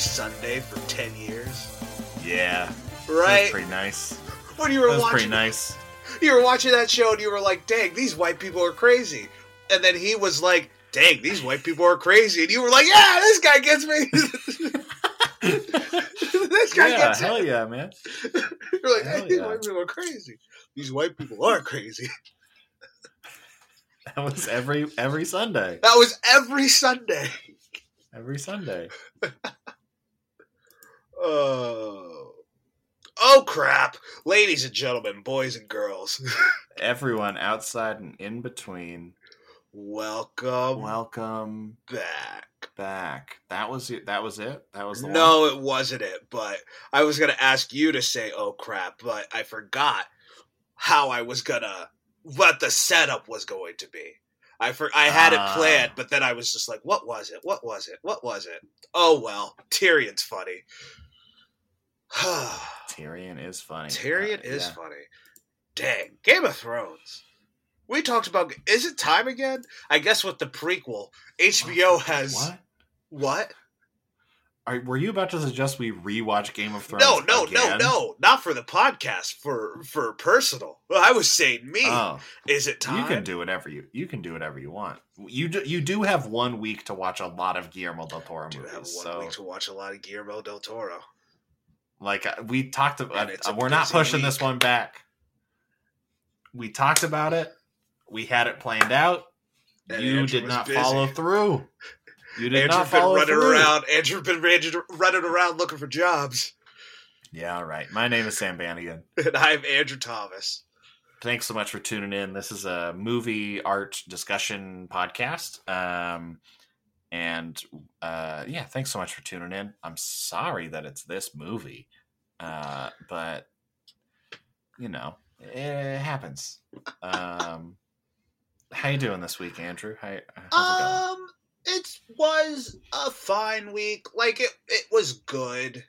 Sunday for ten years? Yeah, Right? pretty nice. When you were was watching pretty nice. you were watching that show and you were like, dang, these white people are crazy. And then he was like, dang, these white people are crazy. And you were like, yeah, this guy gets me. this guy yeah, gets hell it. yeah, man. You're like, hell hey, these yeah. white people are crazy. These white people are crazy. That was every every Sunday. That was every Sunday. Every Sunday. Oh. Oh, crap. Ladies and gentlemen, boys and girls, Everyone outside and in between. welcome Welcome back. back. That was it. That was it. That was the one? No, it wasn't it. But I was gonna ask you to say "oh crap," but I forgot how I was gonna what the setup was going to be. I for I had Ah. it planned, but then I was just like, "What was it? What was it? What was it?" Oh well, Tyrion's funny. Tyrion is funny. Tyrion Uh, is yeah. funny. Dang, Game of Thrones. We talked about. Is it time again? I guess with the prequel, HBO has What? what? Are, were you about to suggest we rewatch Game of Thrones? No, no, no, again? no, not for the podcast. For for personal. Well, I was saying me. Oh, Is it time? you can do whatever you you can do whatever you want. You do, you do have one week to watch a lot of Guillermo del Toro do have one. So, week to watch a lot of Guillermo del Toro. Like uh, we talked about, uh, we're not pushing this one back. We talked about it. We had it planned out. And you Andrew did not busy. follow through. You did Andrew not been follow running through. around. Andrew been running around looking for jobs, Yeah, all right. My name is Sam Bannigan. and I'm Andrew Thomas. Thanks so much for tuning in. This is a movie art discussion podcast. Um, and uh, yeah, thanks so much for tuning in. I'm sorry that it's this movie, uh, but you know, it happens. Um, how you doing this week, Andrew? How, how's it going? Um, it was a fine week. Like it, it was good,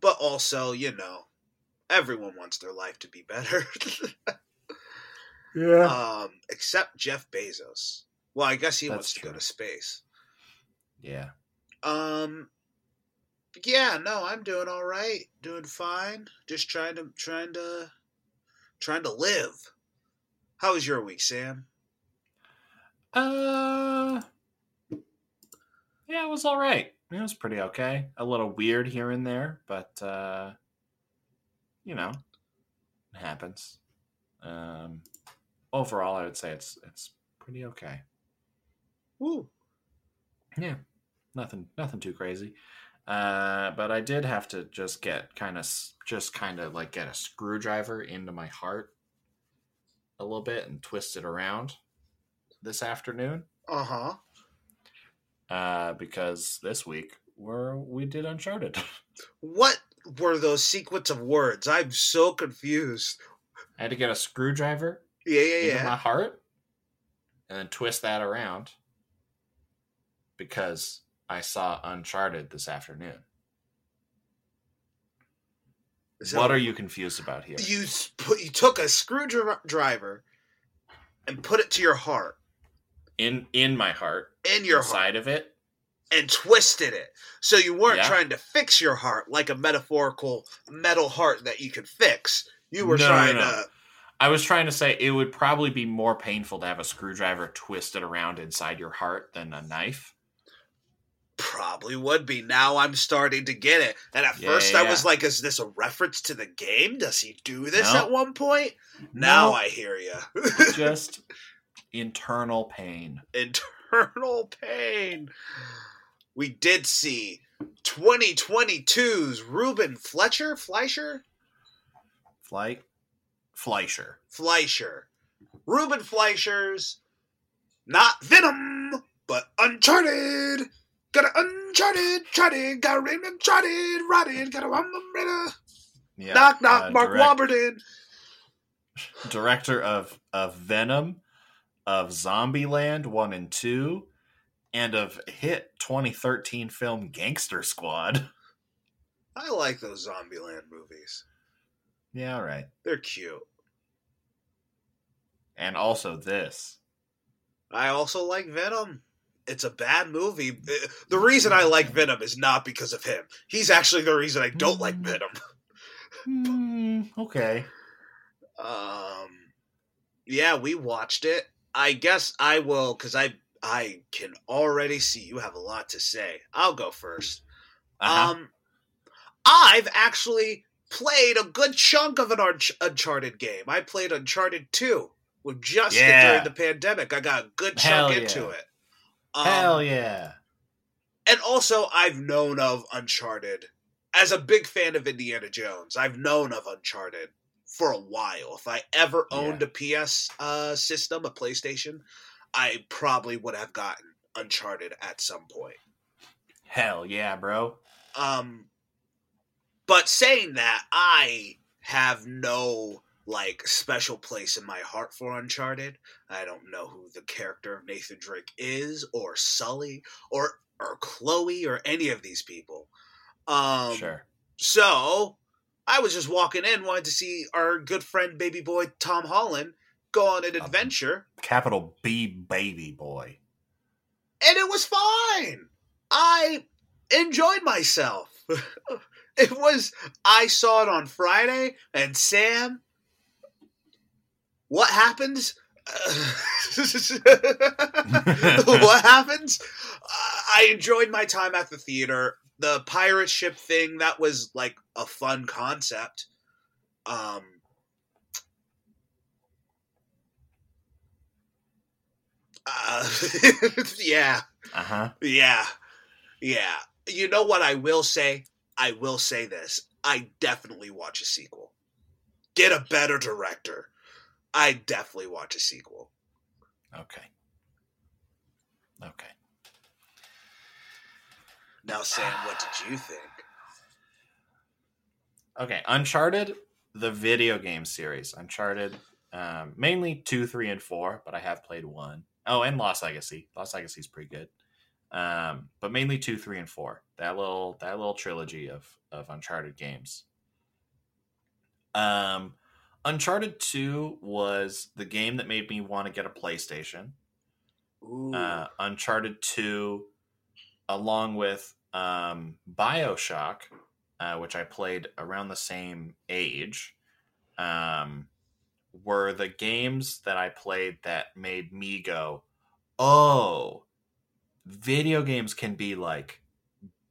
but also, you know, everyone wants their life to be better. yeah. um, except Jeff Bezos. Well, I guess he That's wants to go to space. Yeah. Um, yeah, no, I'm doing all right, doing fine. Just trying to, trying to, trying to live. How was your week, Sam? Uh, yeah, it was all right. It was pretty okay. A little weird here and there, but uh, you know, it happens. Um, overall, I would say it's it's pretty okay. Woo. Yeah, nothing nothing too crazy. Uh, but I did have to just get kind of just kind of like get a screwdriver into my heart a little bit and twist it around this afternoon Uh huh. uh, because this week we're we did Uncharted. What were those sequence of words? I'm so confused. I had to get a screwdriver Yeah, yeah, into yeah. my heart and then twist that around because I saw Uncharted this afternoon. So what are you confused about here? You put you took a screwdriver and put it to your heart, In in my heart, in your side of it. and twisted it. So you weren't Yeah. trying to fix your heart like a metaphorical metal heart that you could fix. You were No, no, trying no. to. I was trying to say it would probably be more painful to have a screwdriver twisted around inside your heart than a knife. Probably would be. Now I'm starting to get it. And at Yeah, first yeah, I was like, is this a reference to the game? Does he do this No. at one point? Now No. I hear you. Just internal pain. Internal pain. We did see 2022's Ruben Fletcher? Fleischer? Flight Fleischer. Fleischer. Ruben Fleischer's not Venom, but Uncharted. Got a Uncharted, Charted, got a rain Uncharted, Rotted, got a umbrella. Yeah. knock, knock, uh, Mark direct- Wahlberg in. director of of Venom, of Zombieland one and two, and of hit 2013 film Gangster Squad. I like those Zombieland movies. Yeah, all right. They're cute. And also this. I also like Venom. It's a bad movie. Uh, The reason I like Venom is not because of him. He's actually the reason I don't like Mm. Venom. Hmm, okay. Um, yeah, we watched it. I guess I will because I I can already see you have a lot to say. I'll go 1st Uh-huh. Um, I've actually played a good chunk of an Unch- Uncharted game. I played Uncharted Two with Justin Yeah. during the pandemic. I got a good Hell chunk yeah. into it. Um, Hell yeah. and also I've known of Uncharted as a big fan of Indiana Jones. I've known of Uncharted for a while. If I ever owned a PS uh, system, a PlayStation, I probably would have gotten Uncharted at some point. Hell yeah, bro. Um, but saying that, I have no like special place in my heart for Uncharted. I don't know who the character of Nathan Drake is, or Sully, or or Chloe, or any of these people. Um, sure. So I was just walking in, wanted to see our good friend, baby boy Tom Holland, go on an adventure, Capital B baby boy. and it was fine. I enjoyed myself. it was. I saw it on Friday, and Sam. What happens? what happens? I enjoyed my time at the theater. The pirate ship thing that was like a fun concept. Um, uh, yeah, Uh-huh. yeah, yeah. You know what I will say? I will say this. I definitely watch a sequel. Get a better director. I definitely watch a sequel. Okay. Okay. Now, Sam, what did you think? Okay, Uncharted, the video game series. Uncharted, um, mainly two, three, and four, but I have played one. Oh, and Lost Legacy. Lost Legacy is pretty good. Um, but mainly two, three, and four. That little that little trilogy of of Uncharted games. Um, Uncharted Two was the game that made me want to get a PlayStation. Uh, Uncharted 2, along with um, Bioshock, uh, which I played around the same age, um, were the games that I played that made me go, oh, video games can be like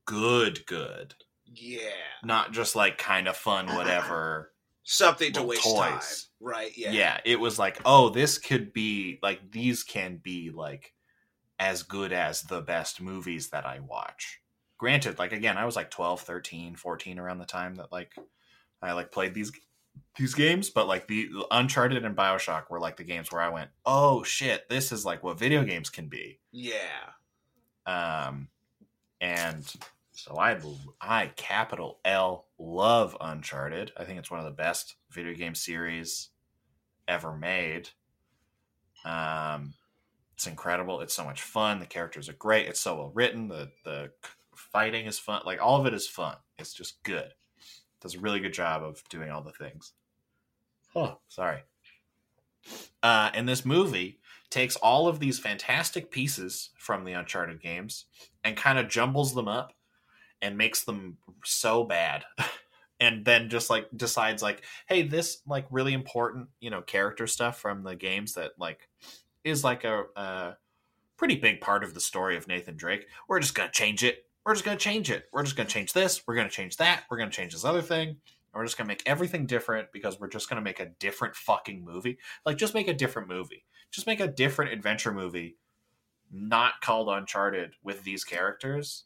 good, good, yeah. not just like kind of fun, whatever. Something to waste toys. time. Right, yeah. yeah. it was like, oh, this could be like these can be like as good as the best movies that I watch. Granted, like again, I was like 12, 13, 14 around the time that like I like played these these games, but like the Uncharted and BioShock were like the games where I went, "Oh shit, this is like what video games can be." Yeah. Um and so I I capital L love Uncharted. I think it's one of the best video game series ever made. Um, it's incredible. It's so much fun. The characters are great. It's so well written. The the fighting is fun. Like all of it is fun. It's just good. Does a really good job of doing all the things. Oh, sorry. Uh, and this movie takes all of these fantastic pieces from the Uncharted games and kind of jumbles them up and makes them so bad. and then just like decides like, hey, this like really important, you know, character stuff from the games that like is like a, a pretty big part of the story of Nathan Drake. We're just gonna change it. We're just gonna change it. We're just gonna change this. We're gonna change that. We're gonna change this other thing. We're just gonna make everything different because we're just gonna make a different fucking movie. Like, just make a different movie. Just make a different adventure movie, not called Uncharted with these characters.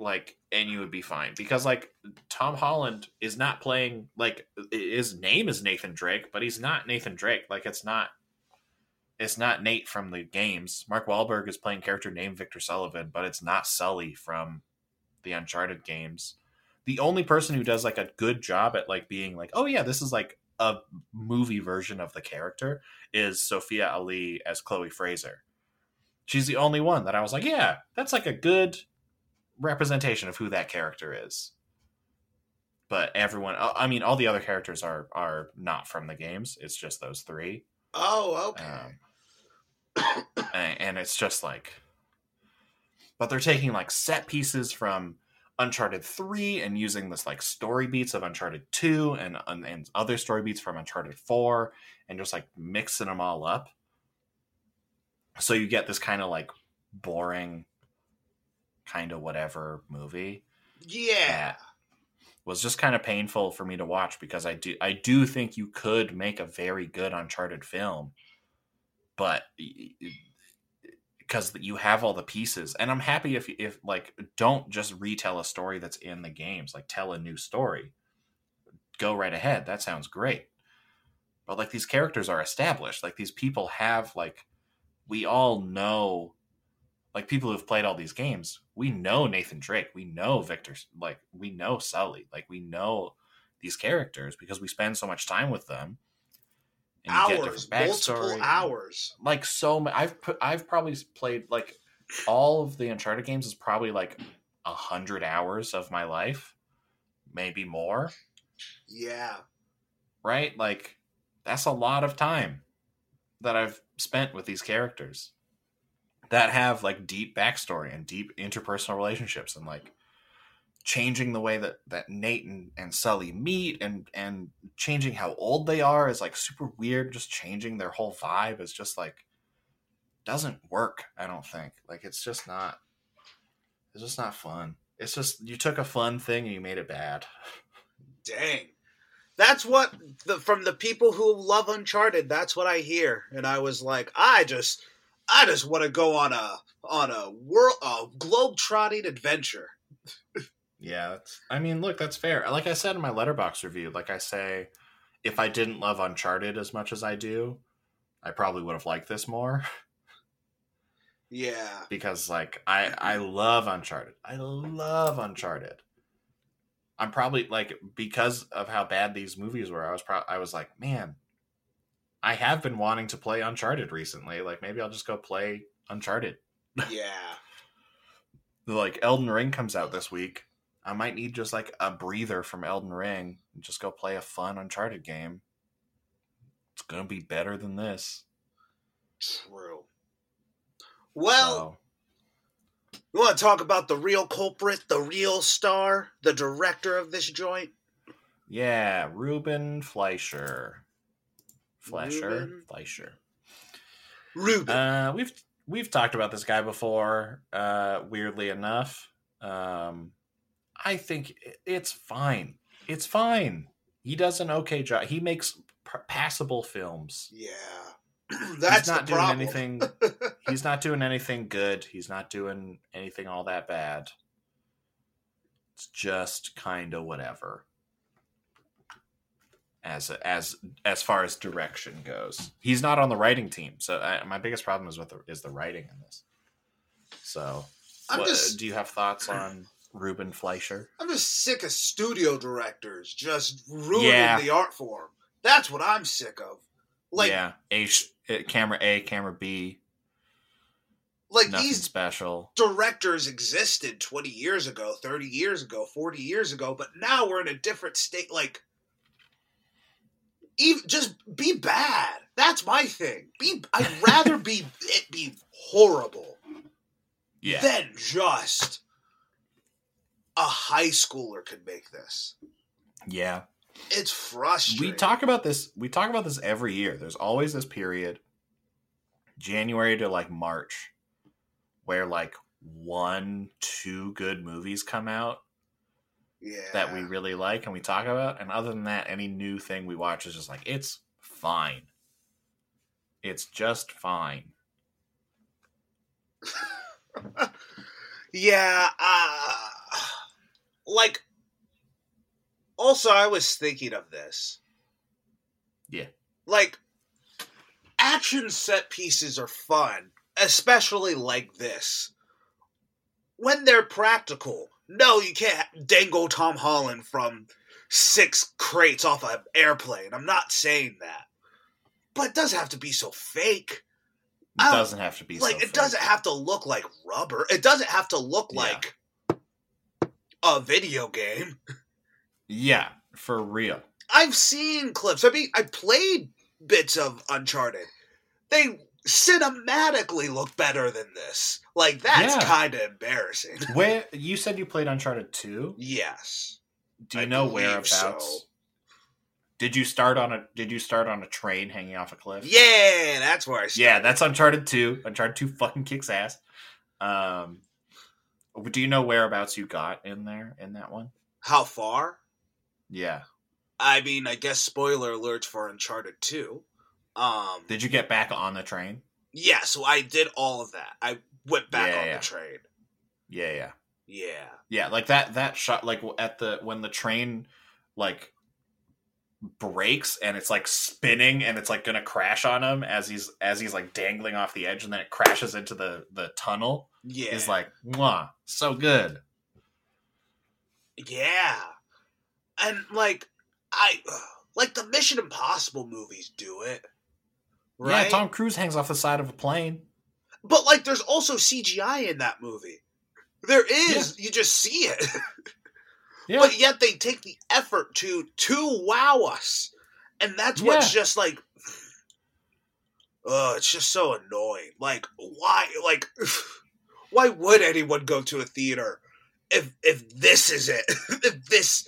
Like, and you would be fine because like Tom Holland is not playing like his name is Nathan Drake, but he's not Nathan Drake. Like, it's not it's not Nate from the games. Mark Wahlberg is playing character named Victor Sullivan, but it's not Sully from the Uncharted games. The only person who does like a good job at like being like, oh yeah, this is like a movie version of the character is Sophia Ali as Chloe Fraser. She's the only one that I was like, yeah, that's like a good representation of who that character is. But everyone, I mean, all the other characters are are not from the games. It's just those three. Oh, okay. Um, and, and it's just like but they're taking like set pieces from Uncharted 3 and using this like story beats of Uncharted 2 and, and and other story beats from Uncharted 4 and just like mixing them all up. So you get this kind of like boring kind of whatever movie Yeah. was just kind of painful for me to watch because I do I do think you could make a very good Uncharted film, but because you have all the pieces, and I'm happy if if like don't just retell a story that's in the games, like tell a new story. Go right ahead. That sounds great. But like these characters are established. Like these people have like we all know like people who've played all these games, we know Nathan Drake, we know Victor, like we know Sully, like we know these characters because we spend so much time with them. And you get Hours, multiple hours. Like so, ma- I've put, I've probably played like all of the Uncharted games is probably like a hundred hours of my life, maybe more. Yeah. Right? Like that's a lot of time that I've spent with these characters that have like deep backstory and deep interpersonal relationships and like changing the way that that Nate and, and Sully meet and and changing how old they are is like super weird just changing their whole vibe is just like doesn't work I don't think like it's just not it's just not fun it's just you took a fun thing and you made it bad Dang. That's what the from the people who love Uncharted, that's what I hear. And I was like, I just I just want to go on a on a world a globe trotting adventure. Yeah, I mean, look, that's fair. Like I said in my Letterboxd review, like I say, if I didn't love Uncharted as much as I do, I probably would have liked this more Yeah. because, like, I I love Uncharted. I love Uncharted. I'm probably like because of how bad these movies were. I was pro- I was like, man, I have been wanting to play Uncharted recently. Like, maybe I'll just go play Uncharted. Yeah. like Elden Ring comes out this week. I might need just like a breather from Elden Ring and just go play a fun Uncharted game. It's gonna be better than this. True. Well, So, you want to talk about the real culprit, the real star, the director of this joint? yeah, Ruben Fleischer, Fleischer, Ruben? Fleischer. Ruben. Uh, we've we've talked about this guy before. Uh, weirdly enough, um, I think it's fine. It's fine. He does an okay job. He makes p- passable films. yeah. That's he's not the doing problem. anything. he's not doing anything good. He's not doing anything all that bad. It's just kind of whatever. As as as far as direction goes, he's not on the writing team. So I, my biggest problem is with the, is the writing in this. So, I'm what- just do you have thoughts on Ruben Fleischer? I'm just sick of studio directors just ruining Yeah. the art form. That's what I'm sick of. Like yeah, a uh, camera A, camera B, like nothing these special. directors existed 20 years ago, 30 years ago, 40 years ago, but now we're in a different state like even just be bad. That's my thing. Be I'd rather be it be horrible Yeah, than just a high schooler could make this. yeah. It's frustrating. we talk about this we talk about this every year there's always this period january to like march where like one two good movies come out yeah. that we really like and we talk about and other than that any new thing we watch is just like it's fine it's just fine Yeah, uh, like also I was thinking of this. Yeah. Like action set pieces are fun, especially like this. When they're practical. No, you can't dangle Tom Holland from six crates off an airplane. I'm not saying that. But it doesn't have to be so fake it oh, doesn't have to be like so it fake. doesn't have to look like rubber. It doesn't have to look Yeah. like a video game. yeah for real I've seen clips. I mean, I played bits of Uncharted. They cinematically look better than this. Like that's Yeah. kind of embarrassing. Where you said you played Uncharted Two? yes. Do you I know whereabouts? so. Did you start on a Did you start on a train hanging off a cliff? Yeah, that's where I started. Yeah, that's Uncharted Two. Uncharted Two fucking kicks ass. Um, do you know whereabouts you got in there in that one? how far? Yeah. I mean, I guess spoiler alerts for Uncharted 2. Um Did you get back on the train? yeah, so I did all of that. I went back Yeah, on yeah. the train. Yeah, yeah, Yeah. yeah. Like that. That shot, like at the when the train like breaks and it's like spinning and it's like gonna crash on him as he's as he's like dangling off the edge and then it crashes into the the tunnel. Yeah. Is like, mwah, so good. Yeah. And like I like the Mission Impossible movies do it. Right? Yeah, Tom Cruise hangs off the side of a plane. But like there's also CGI in that movie. There is, you just see it. Yeah, But yet they take the effort to to wow us. And that's what's just like Oh, it's just so annoying. Like why like why would anyone go to a theater if if this is it? if this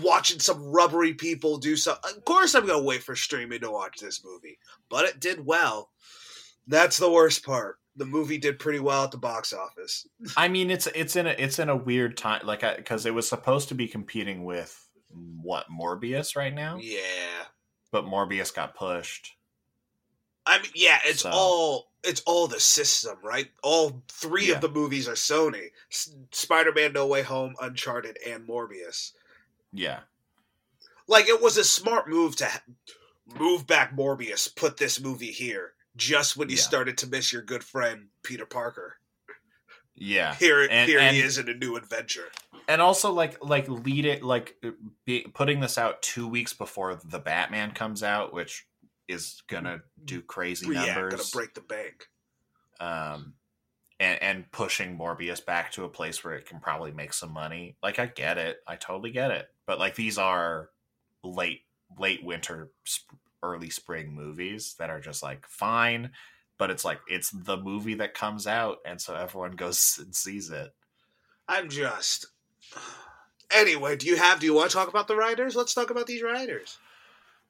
watching some rubbery people do so of course I'm gonna wait for streaming to watch this movie. But it did well. That's the worst part. The movie did pretty well at the box office. I mean, it's it's in a it's in a weird time, like because it was supposed to be competing with what Morbius right now, Yeah. but Morbius got pushed. I mean, yeah, it's So- all it's all the system, right? All three Yeah. of the movies are Sony: S- Spider-Man: No Way Home, Uncharted, and Morbius. Yeah, Like it was a smart move to ha- move back Morbius, put this movie here, just when you Yeah. started to miss your good friend Peter Parker. yeah, Here, And- here and- he is in a new adventure. and also like like lead it like uh, be, putting this out two weeks before the Batman comes out, which is gonna do crazy Yeah, numbers. gonna break the bank. um, and, and pushing Morbius back to a place where it can probably make some money. Like I get it, I totally get it. But like these are late late winter, sp- early spring movies that are just like fine. But it's like it's the movie that comes out, and so everyone goes and sees it. I'm just. Anyway, do you have? Do you want to talk about the writers? Let's talk about these writers.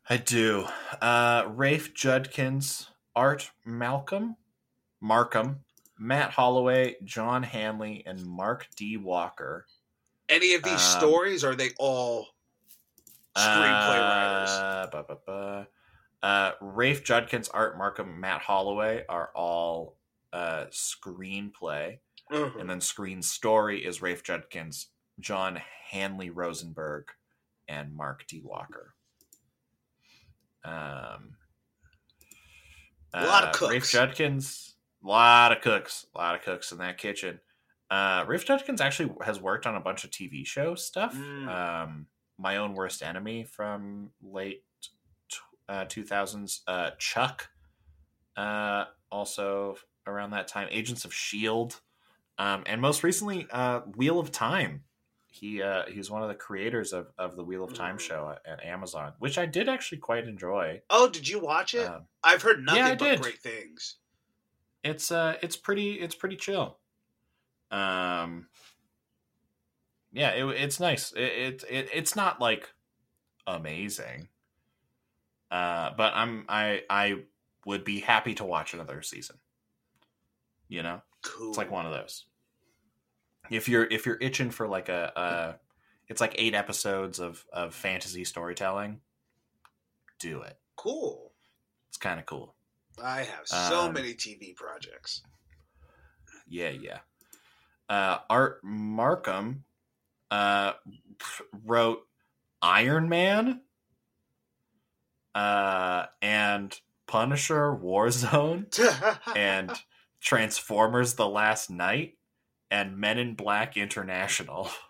I do. Uh, Rafe Judkins, Art Malcolm, Marcum, Matt Holloway, Jon Hanley, and Mark D. Walker. Any of these Um, stories? Or are they all screenplay writers? Uh, ba, ba, ba. Uh, Rafe Judkins, Art Marcum, Matt Holloway are all uh, screenplay, Mhm. and then screen story is Rafe Judkins, Jon Hanley Rosenberg, and Mark D. Walker. Um, A lot of uh, Rafe cooks. Judkins, a lot of cooks, a lot of cooks in that kitchen. Uh, Rafe Judkins actually has worked on a bunch of TV show stuff. Mm. Um, My Own Worst Enemy from late t- uh, 2000s. Uh, Chuck, uh, also around that time. Agents of S.H.I.E.L.D. Um, and most recently, uh, Wheel of Time. He uh, he's one of the creators of, of the Wheel of Time Mm. show at, Amazon, which I did actually quite enjoy. Oh, did you watch it? Um, I've heard nothing yeah, but did. great things. it's uh it's pretty it's pretty chill um yeah it, it's nice it, it, it it's not like amazing uh but i'm i i would be happy to watch another season you know Cool. it's like one of those if you're if you're itching for like a, a it's like eight episodes of of fantasy storytelling do it Cool. it's kind of cool I have so Um, many TV projects. Yeah, yeah. Uh, Art Marcum uh, wrote Iron Man uh, and Punisher Warzone and Transformers The Last Knight and Men in Black International.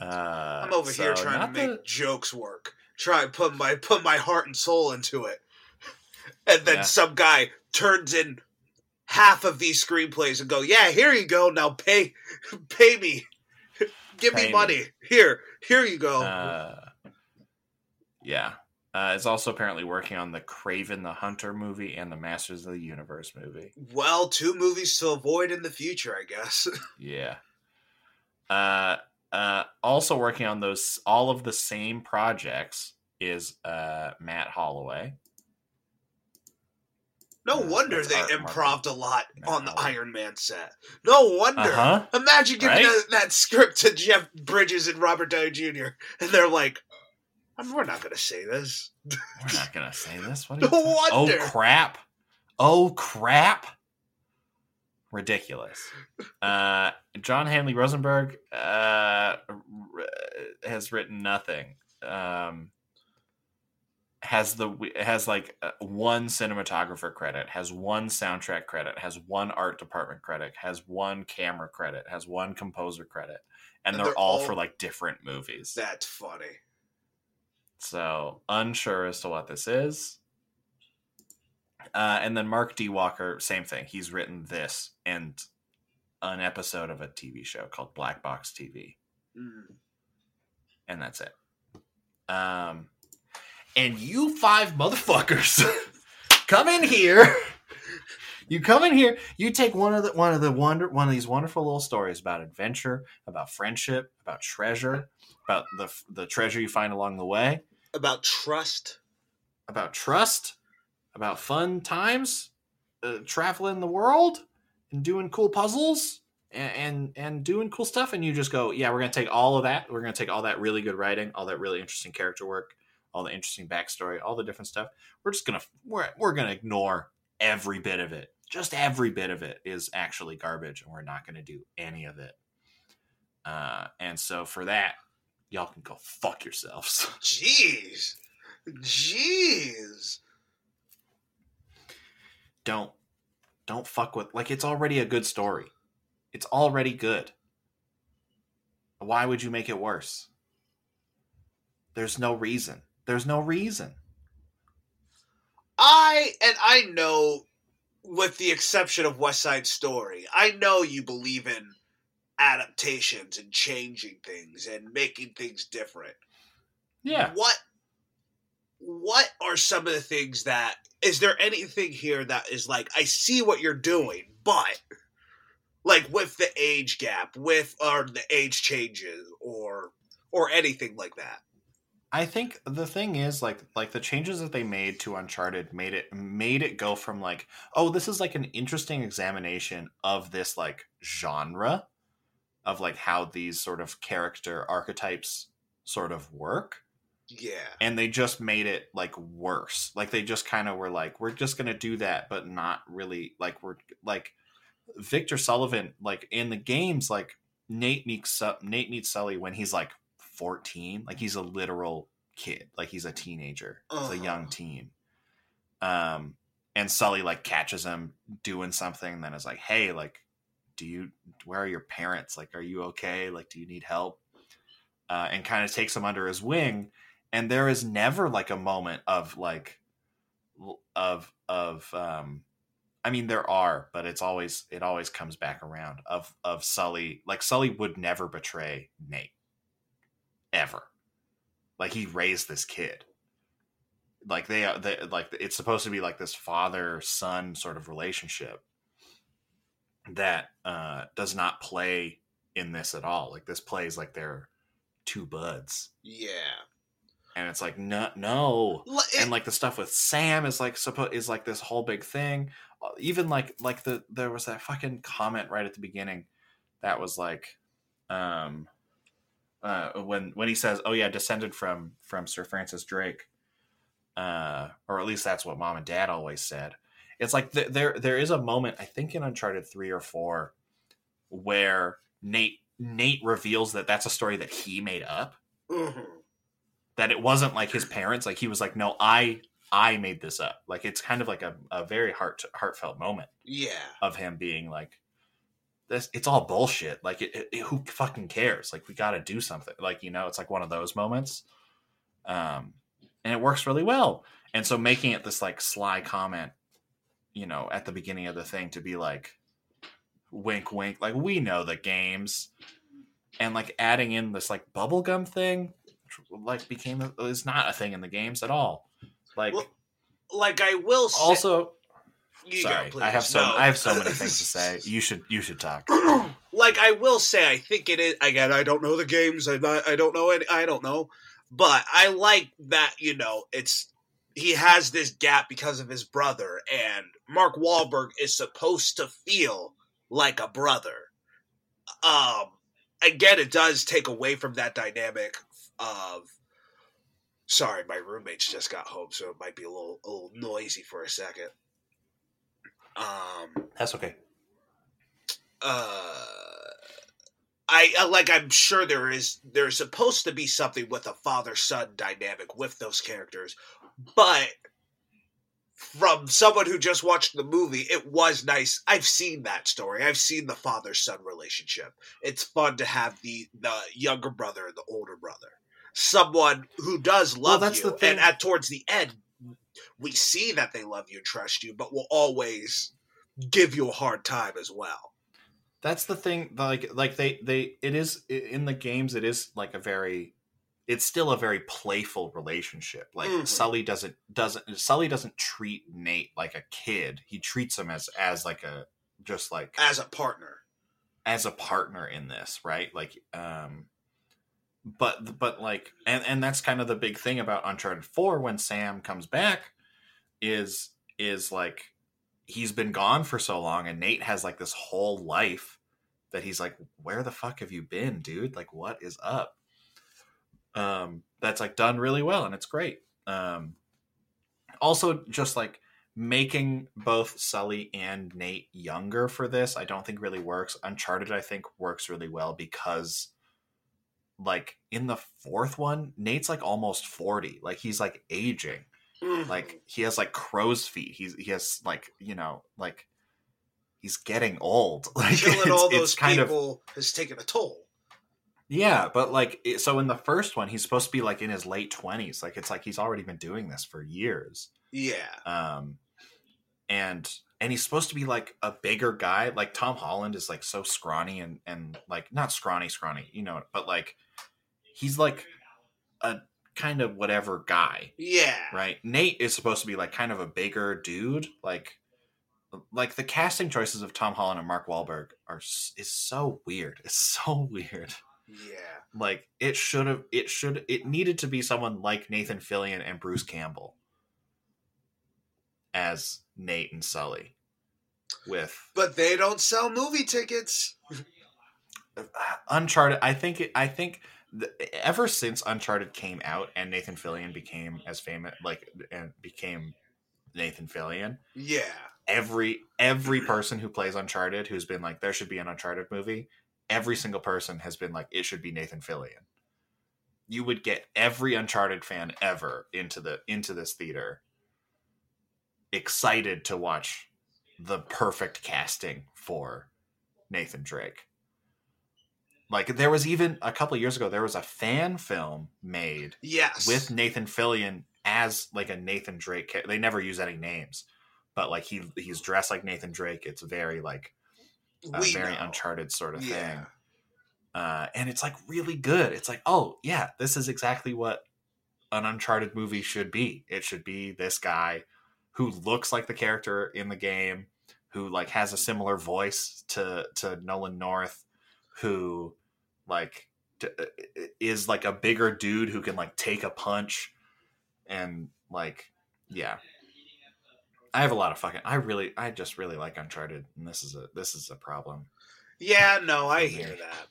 Uh, I'm over here trying to make the- jokes work. Try and put my put my heart and soul into it. And then Yeah. some guy turns in half of these screenplays and go, "Yeah, here you go. Now pay pay me. Give Pay me me." money. Here. Here you go." Uh, yeah. Uh, is also apparently working on the Kraven the Hunter movie and the Masters of the Universe movie. Well, two movies to avoid in the future, I guess. Yeah. Uh, uh, also working on those all of the same projects is uh, Matt Holloway. No Yeah, wonder they art improved a lot Matt on the Holloway. Iron Man set. No wonder. Uh huh. Imagine giving Right? that, that script to Jeff Bridges and Robert Downey Jr. and they're like, "Um, "We're not going to say this." We're not gonna say this. What? No talking- wonder. Oh crap! Oh crap! Ridiculous. Uh, Jon Hanley Rosenberg uh, r- has written nothing. Um, has the has like uh, one cinematographer credit, has one soundtrack credit, has one art department credit, has one camera credit, has one composer credit, and, And they're, they're all, all- for like different movies. That's funny. So unsure as to what this is. Uh, and then Mark D. Walker, same thing. He's written this and an episode of a TV show called Black Box TV, Mm. and that's it. Um, and you five motherfuckers come in here. You come in here. You take one of the one of the wonder one of these wonderful little stories about adventure, about friendship, about treasure, about the the treasure you find along the way. About trust. about trust, about fun times, uh, traveling the world, and doing cool puzzles, and, and and doing cool stuff. And you just go, yeah, we're gonna take all of that. We're gonna take all that really good writing, all that really interesting character work, all the interesting backstory, all the different stuff. We're just gonna we're we're gonna ignore every bit of it. Just every bit of it is actually garbage, and we're not gonna do any of it. Uh, and so for that, y'all can go fuck yourselves. Jeez. Jeez. don't don't fuck with like it's already a good story it's already good why would you make it worse there's no reason there's no reason I and I know, with the exception of West Side Story, I know you believe in adaptations and changing things and making things different. yeah What what are some of the things that is there anything here that is like I see what you're doing, but like with the age gap, with or the age changes or or anything like that. i think the thing is like like the changes that they made to uncharted made it made it go from like oh this is like an interesting examination of this like genre of like how these sort of character archetypes sort of work. Yeah. and they just made it like worse. Like they just kind of were like we're just gonna do that but not really like we're like victor sullivan like in the games like nate meets nate meets sully when he's like 14 like he's a literal kid. Like he's a teenager. He's a young Uh-huh. teen. Um and sully like catches him doing something and then is like hey like do you where are your parents? Like are you okay? Like do you need help? Uh, and kind of takes him under his wing. And there is never like a moment of like of of um i mean there are but it's always it always comes back around of of sully like sully would never betray nate. Ever. Like he raised this kid. Like they, they like it's supposed to be like this father son sort of relationship that uh does not play in this at all like this plays like they're two buds. Yeah. and it's like no. No it- and like the stuff with sam is like supposed is like this whole big thing. Uh, even like like the there was that fucking comment right at the beginning that was like um uh when when he says oh yeah descended from from sir francis drake uh or at least that's what mom and dad always said it's like th- there there is a moment i think in uncharted 3 or 4 where nate nate reveals that that's a story that he made up. Mhm. that it wasn't like his parents like he was like no i i made this up. Like it's kind of like a, a very heart heartfelt moment Yeah. of him being like this it's all bullshit. Like it, it- who fucking cares? Like we got to do something. Like you know it's like one of those moments. Um and it works really well. And so making it this like sly comment you know at the beginning of the thing to be like wink wink like we know the games and like adding in this like bubblegum thing which like became a, is not a thing in the games at all. Like Well, like I will say, also, you sorry. I have so No. I have so many things to say. You should you should talk. like I will say, I think it is. Again, I don't know the games. I I don't know any. I don't know, but I like that. You know, it's he has this gap because of his brother, and Mark Wahlberg is supposed to feel like a brother. Um, again, it does take away from that dynamic of. Sorry, my roommates just got home, so it might be a little a little noisy for a second. Um, That's okay. uh I uh, like I'm sure there is there's supposed to be something with a father son dynamic with those characters, but from someone who just watched the movie, it was nice. I've seen that story. I've seen the father son relationship. It's fun to have the the younger brother and the older brother, someone who does Well, love that's you, the thing. and at towards the end, we see that they love you and trust you, but will always give you a hard time as well. That's the thing. Like like they they it is in the games. It is like a very. It's still a very playful relationship. Like Mhm. Sully doesn't doesn't Sully doesn't treat Nate like a kid. He treats him as as like a just like as a partner. as a partner in this, right? Like, um, but but like, and and that's kind of the big thing about Uncharted Four when Sam comes back, is is like he's been gone for so long, and Nate has like this whole life that he's like, where the fuck have you been, dude? Like, what is up? Um, that's like done really well, and it's great. Um, also, just like making both Sully and Nate younger for this, I don't think really works. Uncharted, I think, works really well because, like, in the fourth one, Nate's like almost 40. Like, he's like aging. Mhm. Like, he has like crow's feet. He's, he has, like, you know, like, he's getting old. Like, killing all those kind of. people has taken a toll. Yeah, but like, so in the first one, he's supposed to be like in his late 20s. Like, it's like he's already been doing this for years. Yeah, um and and he's supposed to be like a bigger guy like tom holland is like so scrawny and and like not scrawny scrawny you know but like he's like a kind of whatever guy yeah, right nate is supposed to be like kind of a bigger dude like like the casting choices of tom holland and mark Wahlberg are is so weird it's so weird yeah. like it should have it should it needed to be someone like nathan fillion and bruce campbell as nate and sully with But they don't sell movie tickets. Uh, uncharted i think i think th- ever since uncharted came out and nathan fillion became as famous like and became nathan fillion Yeah, every every person who plays uncharted who's been like there should be an uncharted movie every single person has been like it should be nathan fillion. You would get every uncharted fan ever into the into this theater excited to watch the perfect casting for nathan drake like there was even a couple years ago there was a fan film made yes. with Nathan Fillion as like a Nathan Drake. They never use any names, but like he he's dressed like Nathan Drake. It's very like a we very know. Uncharted sort of Yeah. thing, uh, and it's like really good. It's like oh yeah, this is exactly what an Uncharted movie should be. It should be this guy who looks like the character in the game, who like has a similar voice to to Nolan North, who like d- uh, is like a bigger dude who can like take a punch and like yeah. I have a lot of fucking i really i just really like uncharted and this is a this is a problem. Yeah, no, I hear that.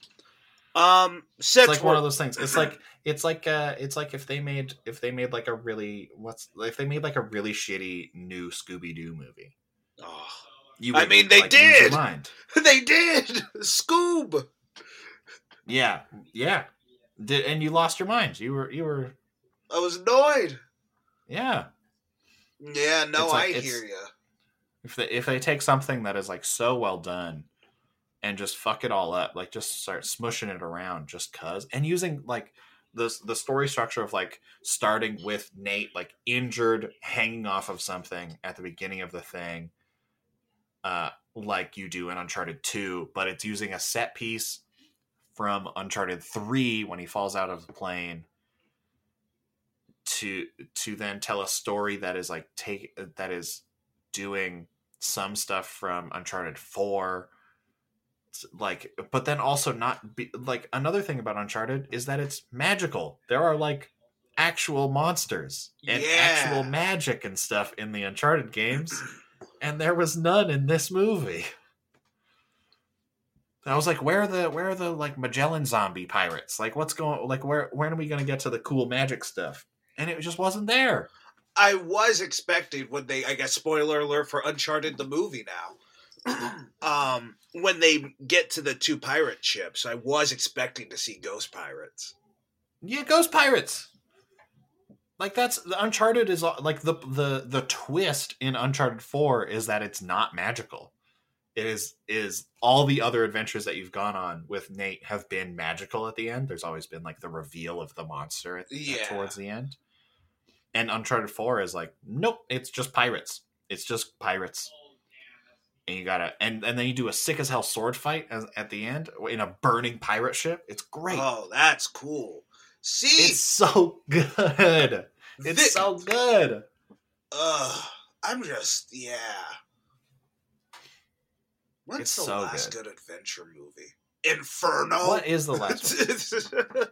Um, it's like one of those things. It's like it's like uh it's like if they made if they made like a really what's if they made like a really shitty new scooby-doo movie. Oh, you I mean, they your did! they did. Scoob. Yeah yeah did and you lost your mind you were you were I was annoyed. yeah Yeah, no, like- I hear you. if they if they take something that is like so well done and just fuck it all up like just start smushing it around just cuz and using like the the story structure of like starting with Nate like injured hanging off of something at the beginning of the thing uh like you do in Uncharted 2 but it's using a set piece from Uncharted 3 when he falls out of the plane to to then tell a story that is like take that is doing some stuff from Uncharted 4 like but then also not be like another thing about Uncharted is that it's magical. There are like actual monsters and Yeah. actual magic and stuff in the Uncharted games and there was none in this movie. I was like, where are the where are the like Magellan zombie pirates? Like, what's going? Like, where when are we gonna get to the cool magic stuff? And it just wasn't there. I was expecting when they, I guess, spoiler alert for Uncharted the movie now. um, when they get to the two pirate ships, I was expecting to see ghost pirates. Yeah, ghost pirates. Like that's the Uncharted is like the the the twist in Uncharted Four is that it's not magical. It is is all the other adventures that you've gone on with Nate have been magical at the end. There's always been like the reveal of the monster at, Yeah. towards the end. And Uncharted Four is like, nope, it's just pirates. It's just pirates. And you gotta and and then you do a sick as hell sword fight as, at the end in a burning pirate ship. It's great. Oh, that's cool. See, It's so good. It's so good. Ugh, I'm just yeah. What's It's the so last good. good. adventure movie? Inferno. What is the last?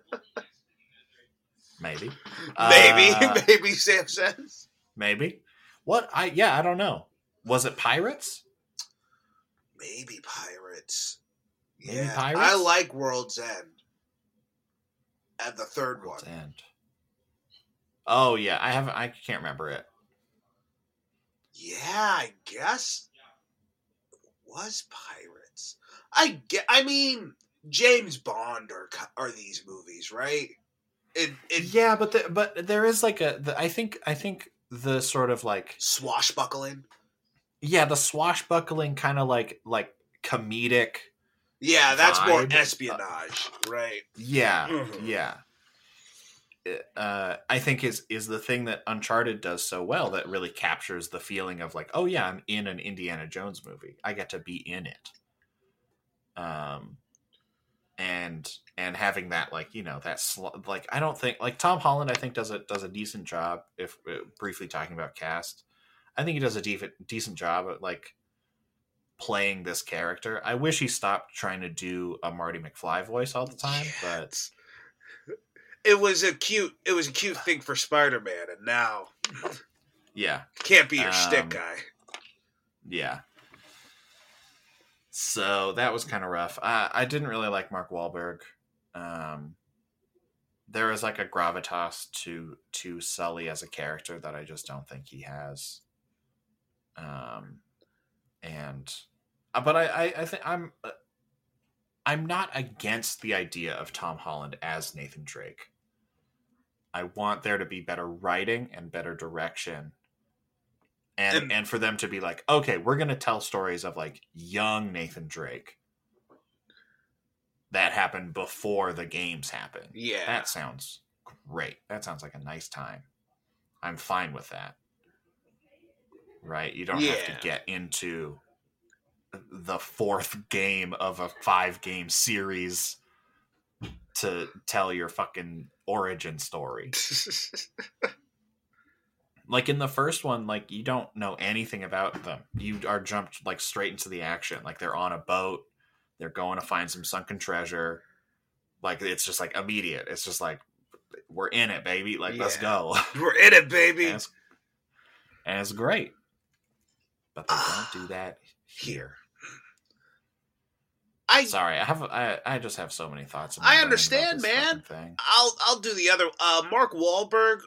Maybe. maybe, Uh, maybe Sam says. maybe. What? I yeah. I don't know. Was it pirates? Maybe pirates. Maybe yeah, Pirates? I like World's End. And the third World's one. End. Oh yeah, I haven't. I can't remember it. Yeah, I guess was pirates. I get. I mean, James Bond are are these movies, right? It it Yeah, but the, but there is like a. The, I think I think the sort of like swashbuckling. yeah the swashbuckling kind of like like comedic. Yeah, that's more Vibe. espionage, right? Yeah, Mhm. yeah. Uh, I think is is the thing that Uncharted does so well that really captures the feeling of like, oh yeah, I'm in an Indiana Jones movie. I get to be in it. Um, and and having that like you know that sl- like I don't think like Tom Holland I think does a does a decent job. If uh, briefly talking about cast, I think he does a decent decent job at like playing this character. I wish he stopped trying to do a Marty McFly voice all the time, but It was a cute. It was a cute thing for Spider Man, and now yeah, can't be your Um, stick guy. yeah. So that was kind of rough. I, I didn't really like Mark Wahlberg. Um, there is like a gravitas to to Sully as a character that I just don't think he has. Um, and uh, but I I, I think I'm uh, I'm not against the idea of Tom Holland as Nathan Drake. I want there to be better writing and better direction. And, And- and for them to be like, okay, we're gonna tell stories of like young Nathan Drake that happened before the games happened. Yeah, That sounds great. That sounds like a nice time. I'm fine with that. Right? You don't have to get into the fourth game of a five game series to tell your fucking origin story. Like in the first one, like you don't know anything about them. You are jumped like straight into the action. Like they're on a boat, they're going to find some sunken treasure. Like it's just like immediate. It's just like we're in it, baby. Like let's go. we're in it, baby. and, it's, and it's great. But they don't do ah, that here. I Sorry, I have I, I just have so many thoughts. I understand, man. I'll I'll do the other. Uh, Mark Wahlberg.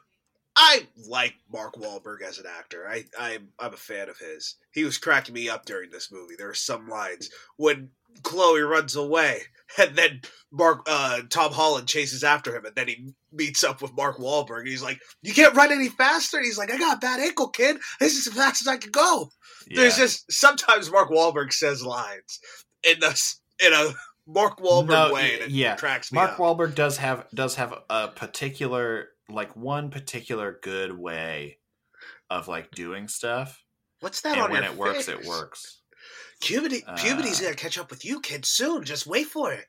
I like Mark Wahlberg as an actor. I I'm I'm a fan of his. He was cracking me up during this movie. There are some lines when Chloe runs away, and then Mark uh, Tom Holland chases after him, and then he meets up with Mark Wahlberg. And he's like, "You can't run any faster." And he's like, "I got a bad ankle, kid. This is as fast as I can go." There's just sometimes Mark Wahlberg says lines in a s- in a Mark Wahlberg No, way, and it yeah. cracks me Mark up. Wahlberg does have does have a particular like one particular good way of like doing stuff, What's that and on when it works, it works. Puberty, Uh, puberty's gonna catch up with you, kid, soon. Just wait for it.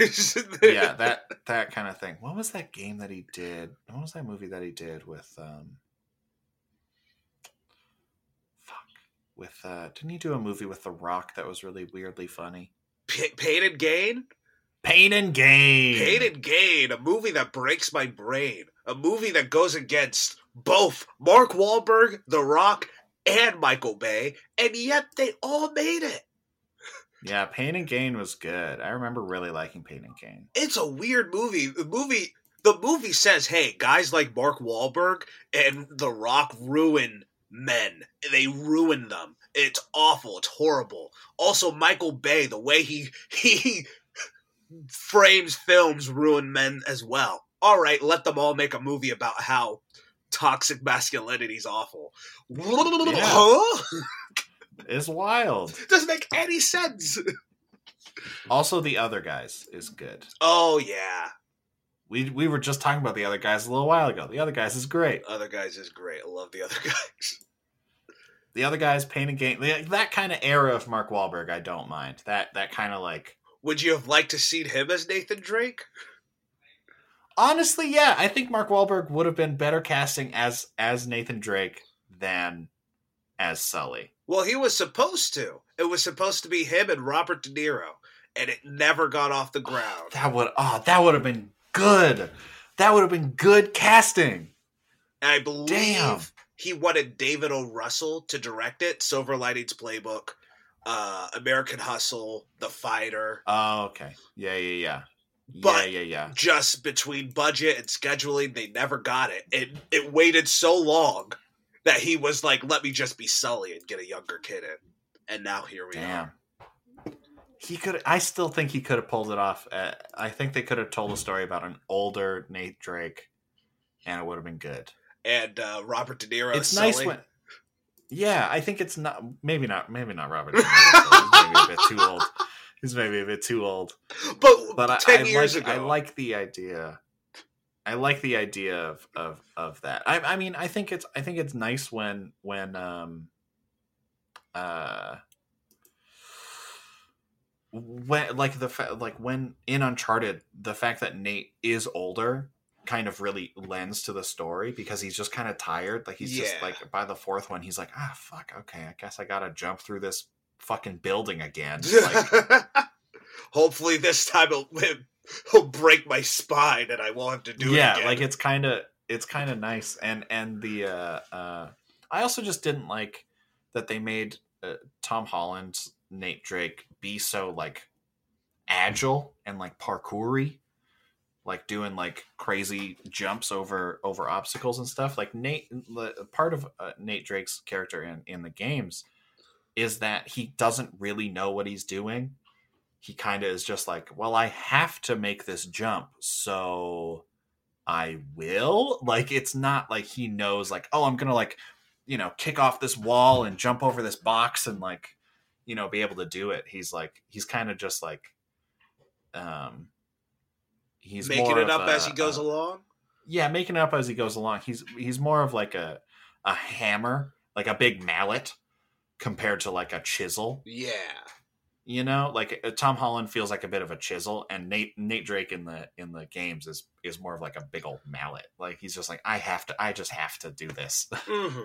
yeah, that that kind of thing. What was that game that he did? What was that movie that he did with um fuck with uh didn't he do a movie with The Rock that was really weirdly funny? P- Pain and Gain. Pain and Gain. Pain and Gain, a movie that breaks my brain. A movie that goes against both Mark Wahlberg, The Rock, and Michael Bay, and yet they all made it. Yeah, Pain and Gain was good. I remember really liking Pain and Gain. It's a weird movie. The movie the movie says, hey, guys like Mark Wahlberg and The Rock ruin men. They ruin them. It's awful. It's horrible. Also, Michael Bay, the way he he frames films ruin men as well. All right, let them all make a movie about how toxic masculinity is awful. Huh? It's wild. Doesn't make any sense. Also, the other guys is good. Oh yeah, We we were just talking about the other guys a little while ago. The other guys is great. other guys is great. I love the other guys. The other guys, Pain and Gain, that kind of era of Mark Wahlberg, I don't mind. That that kind of like Would you have liked to seen him as Nathan Drake? honestly, yeah, I think Mark Wahlberg would have been better casting as as Nathan Drake than as Sully. Well, he was supposed to. It was supposed to be him and Robert De Niro, and it never got off the ground. That would oh that would have been good. That would have been good casting. I believe Damn. He wanted David O. Russell to direct it. Silver Linings Playbook, uh, American Hustle, The Fighter. Oh, okay. Yeah, yeah, yeah. But- yeah, yeah, yeah. Just between budget and scheduling, they never got it. It it waited so long that he was like, "Let me just be Sully and get a younger kid in." And now here we Damn. are. He could. I still think he could have pulled it off. Uh, I think they could have told a story about an older Nate Drake, and it would have been good. And uh, Robert De Niro. it's as nice when. Yeah, I think it's not. Maybe not. Maybe not Robert. De Niro. He's maybe a bit too old. He's maybe a bit too old. but, But I, ten I years like. ago, I like the idea. I like the idea of of of that. I, I mean, I think it's. I think it's nice when when um. Uh. When like the fa- like when in Uncharted, the fact that Nate is older kind of really lends to the story because he's just kind of tired. Like he's just like by the fourth one, he's like, ah, fuck, okay, I guess I gotta jump through this fucking building again. Like, Hopefully, this time he'll, he'll break my spine and I won't have to do yeah, it again. like it's kind of it's kind of nice, and and the uh, uh, I also just didn't like that they made uh, Tom Holland's Nate Drake be so like agile and like parkoury like doing like crazy jumps over over obstacles and stuff like nate part of uh, nate drake's character in in the games is that he doesn't really know what he's doing. He kind of is just like well i have to make this jump so i will? Like it's not like he knows like oh i'm gonna like you know kick off this wall and jump over this box and like you know be able to do it. He's like he's kind of just like um he's making it up a- as he goes a- along. yeah making it up as he goes along he's he's more of like a a hammer like a big mallet compared to like a chisel Yeah, you know like uh, tom holland feels like a bit of a chisel and nate nate drake in the in the games is is more of like a big old mallet like he's just like i have to i just have to do this hmm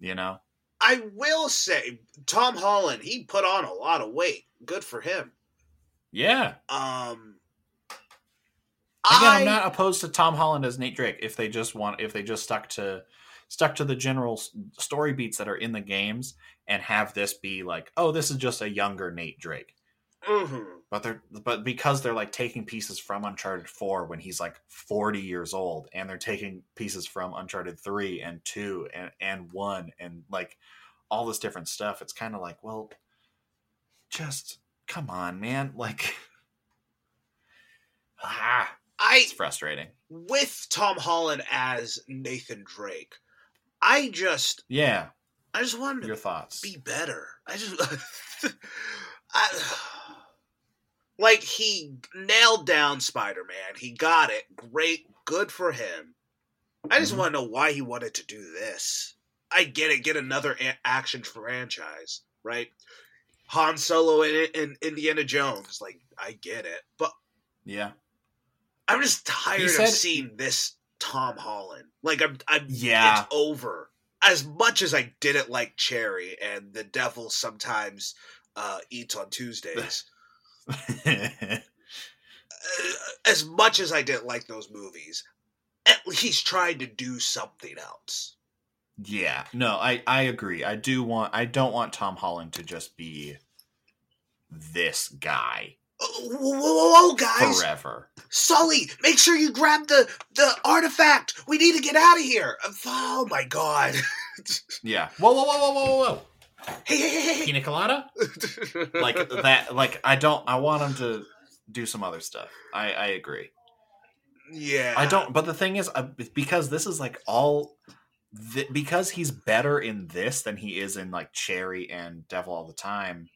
you know I will say Tom Holland. He put on a lot of weight. Good for him. yeah Um, Again, I I'm not opposed to Tom Holland as Nate Drake if they just want if they just stuck to stuck to the general story beats that are in the games and have this be like, oh, this is just a younger Nate Drake. mhm. But they're but because they're like taking pieces from Uncharted 4 when he's like 40 years old and they're taking pieces from Uncharted 3 and 2 and and 1 and like all this different stuff, it's kind of like, well, just come on, man. Like ah, I it's frustrating. with Tom Holland as Nathan Drake. I just Yeah. I just wanted to Your thoughts? be better. I just, I, like he nailed down Spider Man. He got it. Great, good for him. I just Mhm. want to know why he wanted to do this. I get it. Get another a- action franchise, right? Han Solo and, and Indiana Jones. Like I get it, but Yeah. I'm just tired said- of seeing this Tom Holland. Like I'm, I'm Yeah. it's over. As much as I didn't like Cherry and the devil sometimes uh, eats on Tuesdays, uh, as much as I didn't like those movies, at least tried to do something else. yeah. No, I I agree. I do want I don't want Tom Holland to just be this guy whoa, whoa, whoa, guys! forever. Sully, make sure you grab the the artifact. We need to get out of here. Oh my god! Yeah. Whoa, whoa, whoa, whoa, whoa, whoa. hey, hey, hey, hey, Pina colada? Like that like I don't I want him to do some other stuff. I I agree. yeah, I don't. But the thing is, uh, because this is like all, th- because he's better in this than he is in like Cherry and Devil all the time.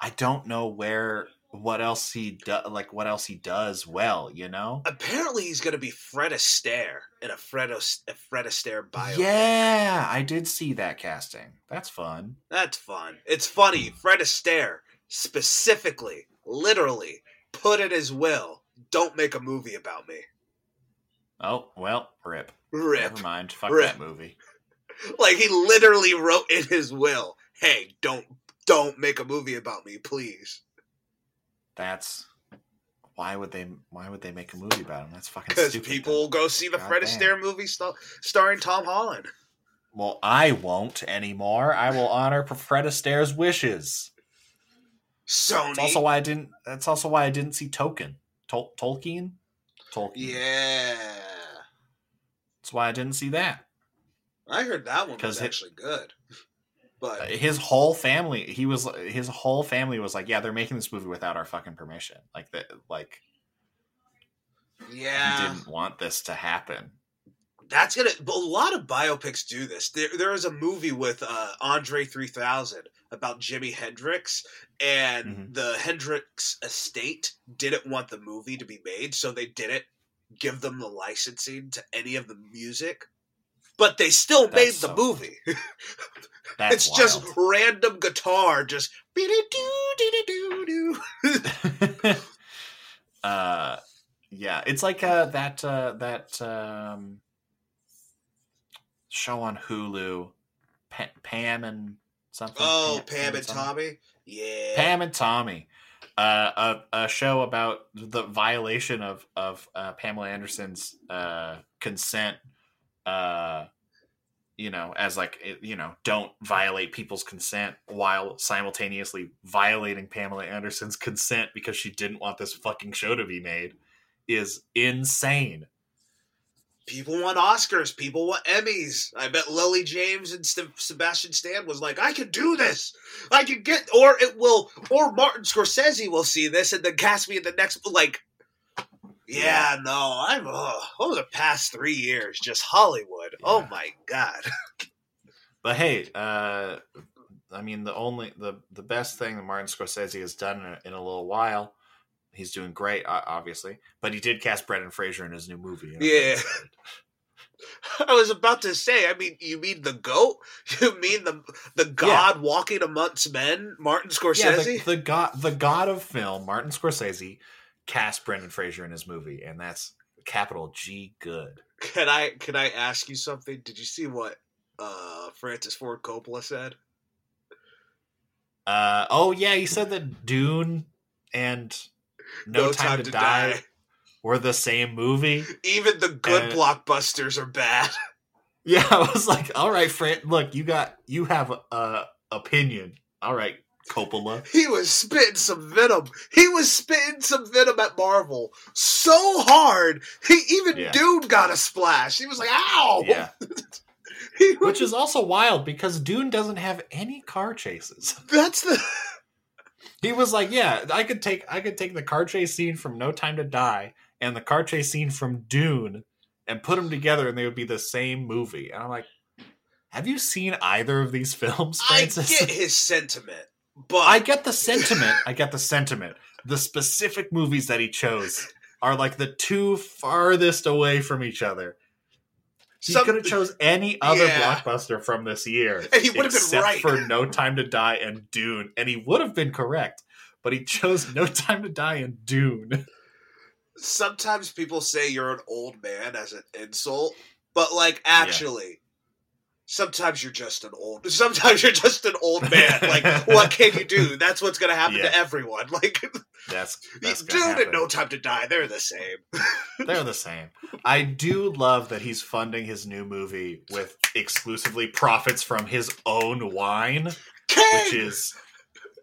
I don't know where what else he does, like what else he does well. You know? Apparently, he's going to be Fred Astaire in a Fred, a Fred Astaire bio. Yeah, I did see that casting. That's fun. That's fun. It's funny. Fred Astaire specifically, literally, put it as will, don't make a movie about me. Oh well, rip. Rip. Never mind. Fuck Rip. that movie. Like he literally wrote in his will, "Hey, don't don't make a movie about me, please." That's why would they? Why would they make a movie about him? That's fucking Because people will go see the God Fred damn. Astaire movie st- starring Tom Holland. Well, I won't anymore. I will honor Fred Astaire's wishes. Sony. That's also why I didn't. That's also why I didn't see Token. Tol- Tolkien. Tolkien. yeah. That's why I didn't see that. I heard that one was it- actually good. But His whole family. He was. His whole family was like, "Yeah, they're making this movie without our fucking permission." Like that. Like he yeah, didn't want this to happen. that's gonna. But a lot of biopics do this. There, there was a movie with uh, Andre 3000 about Jimi Hendrix, and Mhm. the Hendrix estate didn't want the movie to be made, so they didn't give them the licensing to any of the music. But they still That's made the so movie. That's it's just random guitar, just uh yeah it's like uh that uh that um show on hulu pa- pam and something Oh, Pam and something? Tommy. Yeah. pam and tommy uh a, a show about the violation of of uh, pamela anderson's uh consent uh you know as like you know don't violate people's consent while simultaneously violating pamela anderson's consent because she didn't want this fucking show to be made is insane People want Oscars. People want Emmys. I bet Lily James and St- Sebastian Stan was like, I can do this. I can get, or it will, or Martin Scorsese will see this and then cast me in the next, like, yeah, no, I'm, oh, over the past three years, just Hollywood. Oh my God. but hey uh i mean the only the the best thing that martin scorsese has done in a, in a little while he's doing great obviously but he did cast brendan fraser in his new movie Yeah. I was about to say, I mean, you mean the goat? You mean the the god walking amongst men, Martin yeah Scorsese? the, the god the god of film martin scorsese cast brendan fraser in his movie and that's capital g good Can I can I ask you something? Did you see what uh, Francis Ford Coppola said? uh oh yeah he said that dune and no, time, to, die, were the same movie Even the good Uh, blockbusters are bad. Yeah, I was like, all right, Fran, look, you got you have a, a opinion. All right, Coppola. He was spitting some venom. He was spitting some venom at Marvel so hard. He even Yeah. Dune got a splash. He was like, "Ow!" Yeah, He was- which is also wild because Dune doesn't have any car chases. that's the He was like, yeah, I could take I could take the car chase scene from No Time to Die and the car chase scene from Dune and put them together and they would be the same movie. And I'm like, have you seen either of these films, I Francis? get his sentiment, but I get the sentiment. I get the sentiment. The specific movies that he chose are like the two farthest away from each other. He Some- could have chose any other Yeah. blockbuster from this year, And he would have been except right. for No Time to Die and Dune, and he would have been correct. But he chose No Time to Die and Dune. Sometimes people say you're an old man as an insult, but like actually, sometimes you're just an old. Sometimes you're just an old man. Like, what can you do? That's what's gonna happen Yeah. to everyone. Like, That's that's dude, and. No Time to Die, they're the same. They're the same. I do love that he's funding his new movie with exclusively profits from his own wine, King! which is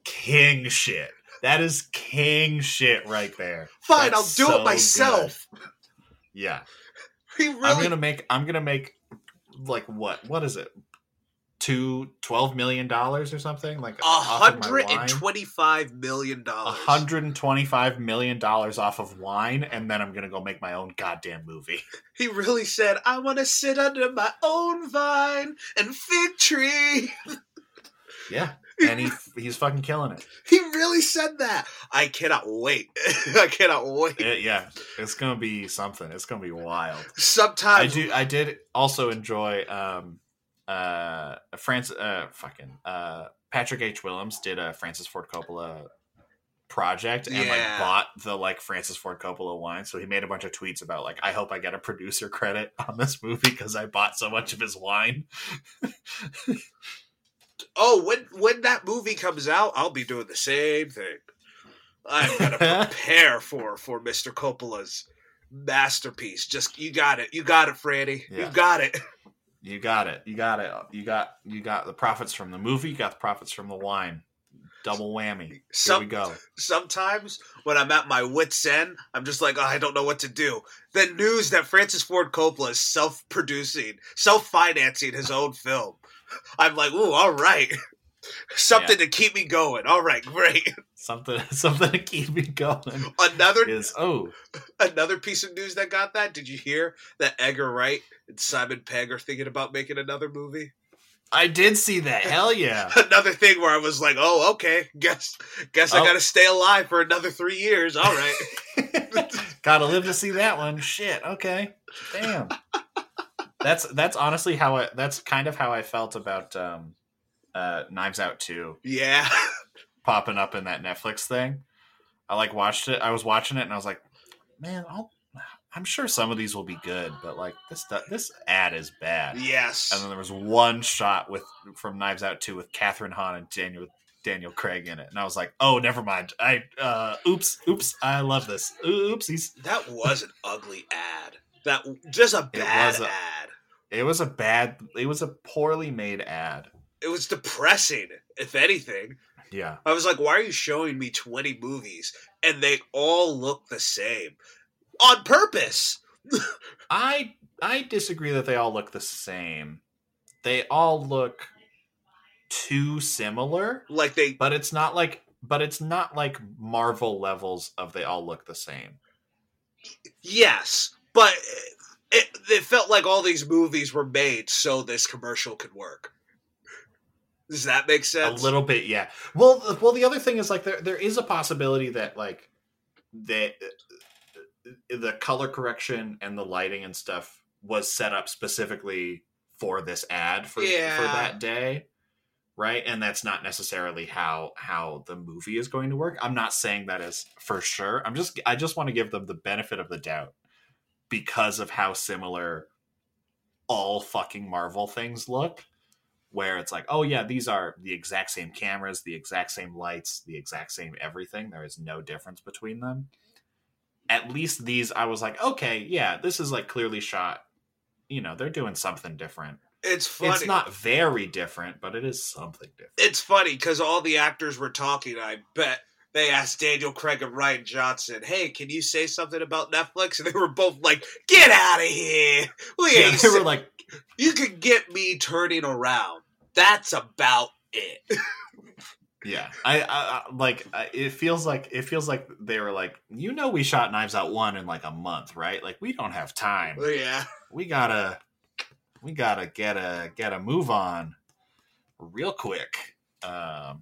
king shit. That is king shit right there. Fine, That's I'll do so it myself. Yeah. Really I'm gonna make I'm gonna make like what? What is it? Two twelve million dollars or something? Like a hundred and twenty five million of my hundred wine? and twenty-five million A dollars. hundred and twenty-five million dollars off of wine, and then I'm gonna go make my own goddamn movie. He really said, "I want to sit under my own vine and fig tree." Yeah, and he he's fucking killing it. He really said that. I cannot wait. I cannot wait. It- yeah, it's gonna be something. It's gonna be wild. Sometimes I do. I did also enjoy. Um, uh, France. Uh, fucking. Uh, Patrick H. Willems did a Francis Ford Coppola project and Yeah. like bought the like Francis Ford Coppola wine. So he made a bunch of tweets about like, I hope I get a producer credit on this movie because I bought so much of his wine. Oh, when when that movie comes out, I'll be doing the same thing. I'm gonna prepare for for Mr. Coppola's masterpiece. Just you got it. You got it, Franny. Yeah. You got it. You got it. You got it. You got you got the profits from the movie. You got the profits from the wine. Double whammy. Here Some- we go. Sometimes when I'm at my wits' end, I'm just like, oh, I don't know what to do. The news that Francis Ford Coppola is self-producing, self-financing his own film. I'm like, ooh, all right. Something to keep me going. All right, great. Something something to keep me going Another is oh another piece of news that got that. Did you hear that Edgar Wright and Simon Pegg are thinking about making another movie? I did see that. Hell yeah. Another thing where I was like, oh, okay, guess guess I Oh. got to stay alive for another three years. All right. Gotta live to see that one. Shit. Okay. Damn. That's that's honestly how I. That's kind of how I felt about um, uh, Knives Out two yeah. popping up in that Netflix thing. I like watched it. I was watching it and I was like, man, I'll, I'm sure some of these will be good, but like this this ad is bad. Yes. And then there was one shot with from Knives Out two with Kathryn Hahn and Daniel Daniel Craig in it, and I was like, oh, never mind. I uh, oops, oops. I love this. Oopsies. That was an ugly ad. That just a bad a- ad. It was a bad. It was a poorly made ad. It was depressing, if anything. Yeah. I was like, why are you showing me 20 movies and they all look the same? On purpose. I I disagree that they all look the same. They all look too similar, Like they but it's not like but it's not like Marvel levels of they all look the same. yes, but it, it felt like all these movies were made so this commercial could work. Does that make sense? A little bit, yeah. Well, well, the other thing is like there there is a possibility that like that uh, the color correction and the lighting and stuff was set up specifically for this ad for Yeah. for that day, right? And that's not necessarily how how the movie is going to work. I'm not saying that is for sure. I'm just I just want to give them the benefit of the doubt because of how similar all fucking Marvel things look where it's like, oh yeah, these are the exact same cameras, the exact same lights, the exact same everything. There is no difference between them. At least these, I was like, okay, yeah, this is like clearly shot. You know, they're doing something different. it's funny. It's not very different, but it is something different. It's funny because all the actors were talking. I bet they asked Daniel Craig and Rian Johnson, "Hey, can you say something about Netflix?" And they were both like, "Get out of here! We Yeah, they were like, you could get me turning around. That's about it." yeah, I, I, I like. I, it feels like it feels like they were like, you know, we shot Knives Out one in like a month, right? Like we don't have time. yeah, we gotta we gotta get a get a move on real quick um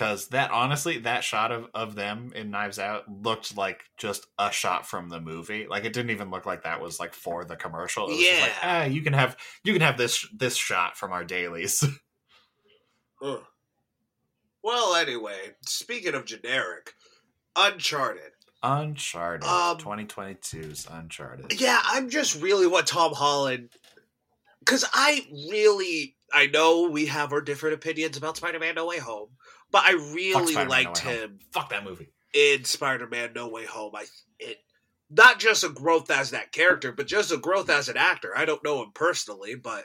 because that honestly that shot of, of them in knives out looked like just a shot from the movie like it didn't even look like that was like for the commercial it was just like Yeah. ah you can have you can have this this shot from our dailies. Well, anyway, speaking of generic, Uncharted. uncharted Um, 2022's uncharted Yeah, I'm just really what Tom Holland. Because I really. I know we have our different opinions about Spider Man No Way Home, but I really No liked Home. him fuck that movie in Spider Man No Way Home. I it not just a growth as that character, but just a growth as an actor. I don't know him personally, but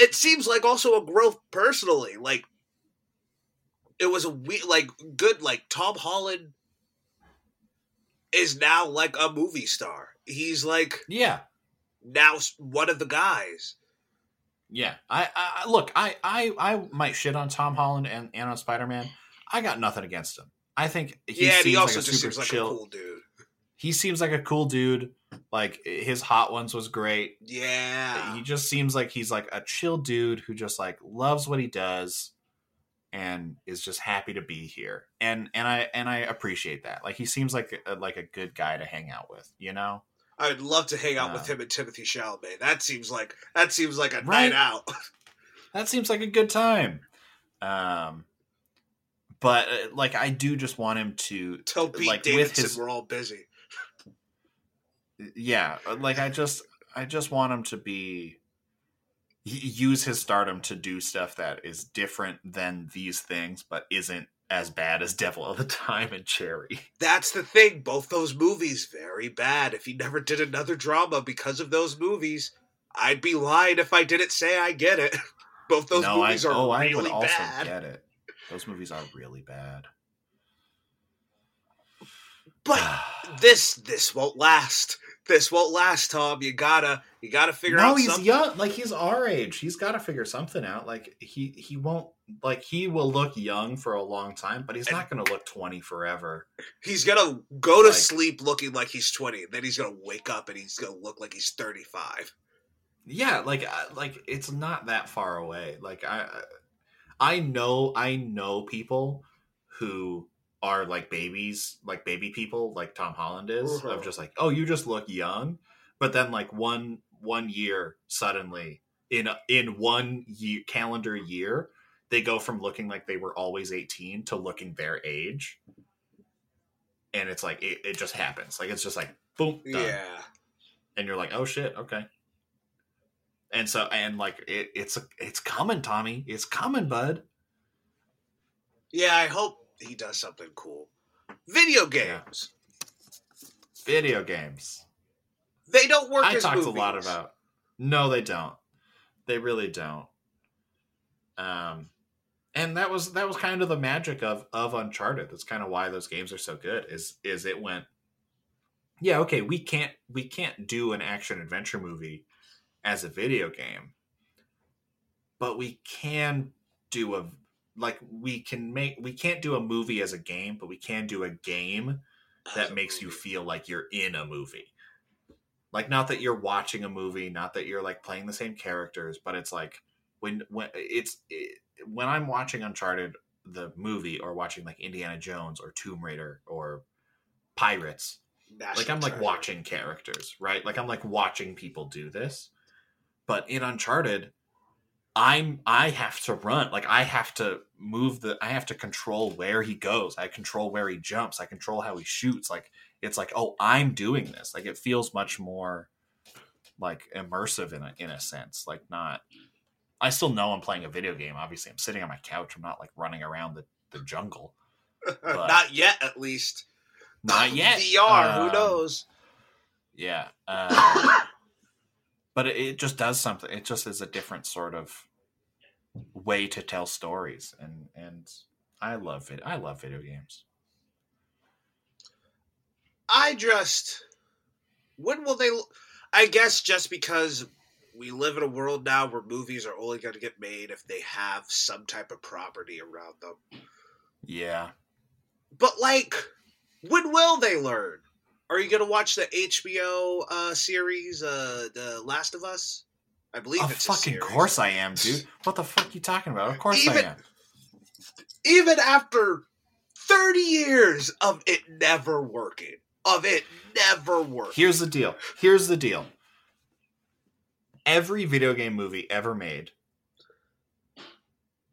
it seems like also a growth personally. Like it was a we like good like Tom Holland is now like a movie star. He's like yeah now one of the guys. Yeah I, I look I, I i might shit on tom holland and, and on spider-man. I got nothing against him. I think he yeah, seems he also like a just super seems like chill a cool dude. he seems like a cool dude. Like his hot ones was great. Yeah. he just seems like he's like a chill dude who just like loves what he does and is just happy to be here. And and i and i appreciate that. Like he seems like a, like a good guy to hang out with you know I would love to hang out with Uh, him and Timothy Chalamet. That seems like that seems like a Right? night out. that seems like a good time um but uh, like i do just want him to Tell Pete like Davidson with his we're all busy. yeah like i just i just want him to be use his stardom to do stuff that is different than these things but isn't as bad as devil of the time and cherry That's the thing. Both those movies very bad. If he never did another drama because of those movies, I'd be lying if I didn't say I get it. Both those no movies i are oh i would also bad. get it those movies are really bad But this this won't last. This won't last, Tom. You gotta you gotta figure out. no he's something. young like he's our age he's got to figure something out like he he won't like he will look young for a long time but he's not going to look 20 forever He's gonna go to Like- sleep looking like he's twenty, and then he's gonna wake up and he's gonna look like he's thirty five. yeah like uh, like it's not that far away like i i know i know people who are like babies like baby people like tom holland is of mm-hmm. just like oh you just look young but then like one one year suddenly in a- in one year calendar year they go from looking like they were always 18 to looking their age and it's like it, it just happens like it's just like boom done Yeah. and you're like, oh shit, okay. And so and like it, it's it's coming, Tommy. It's coming, bud. Yeah, I hope he does something cool. Video games. Video games. They don't work I talked movies. a lot about. No, they don't. They really don't. Um, and that was that was kind of the magic of of Uncharted. That's kind of why those games are so good. Is is it went? Yeah, okay. We can't we can't do an action adventure movie as a video game, but we can do a like we can make we can't do a movie as a game, but we can do a game that makes you feel like you're in a movie. Like not that you're watching a movie, not that you're like playing the same characters, but it's like when when it's it, when I'm watching Uncharted the movie or watching like Indiana Jones or Tomb Raider or Pirates, National like I'm like watching characters, right? Like I'm like watching people do this. But in Uncharted, I'm I have to run. Like I have to move the I have to control where he goes. I control where he jumps. I control how he shoots. Like it's like, "Oh, I'm doing this." Like it feels much more like immersive in a in a sense. Like not I still know I'm playing a video game. Obviously, I'm sitting on my couch. I'm not like running around the the jungle. but- Not yet, at least. Not yet. VR. Um, who knows? Yeah. Uh, but it, it just does something. It just is a different sort of way to tell stories, and and I love it. I love video games. I just. When will they? I guess just because we live in a world now where movies are only going to get made if they have some type of property around them. Yeah. But like, when will they learn? Are you going to watch the HBO uh, series, uh, The Last of Us? I believe Of it's a fucking course I am, dude. What the fuck you talking about? Of course I am. even after 30 years of it never working, of it never working. Here's the deal. Here's the deal. Every video game movie ever made,